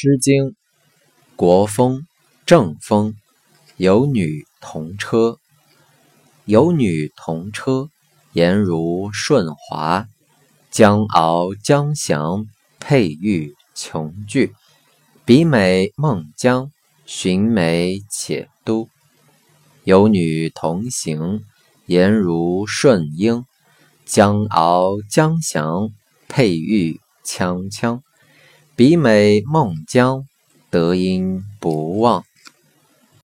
诗经·国风·正风·有女同车。有女同车，颜如舜华。将敖将祥，佩玉琼琚。比美孟姜，寻美且都。有女同行，颜如舜英。将敖将祥，佩玉锵锵。比美孟姜，德音不忘。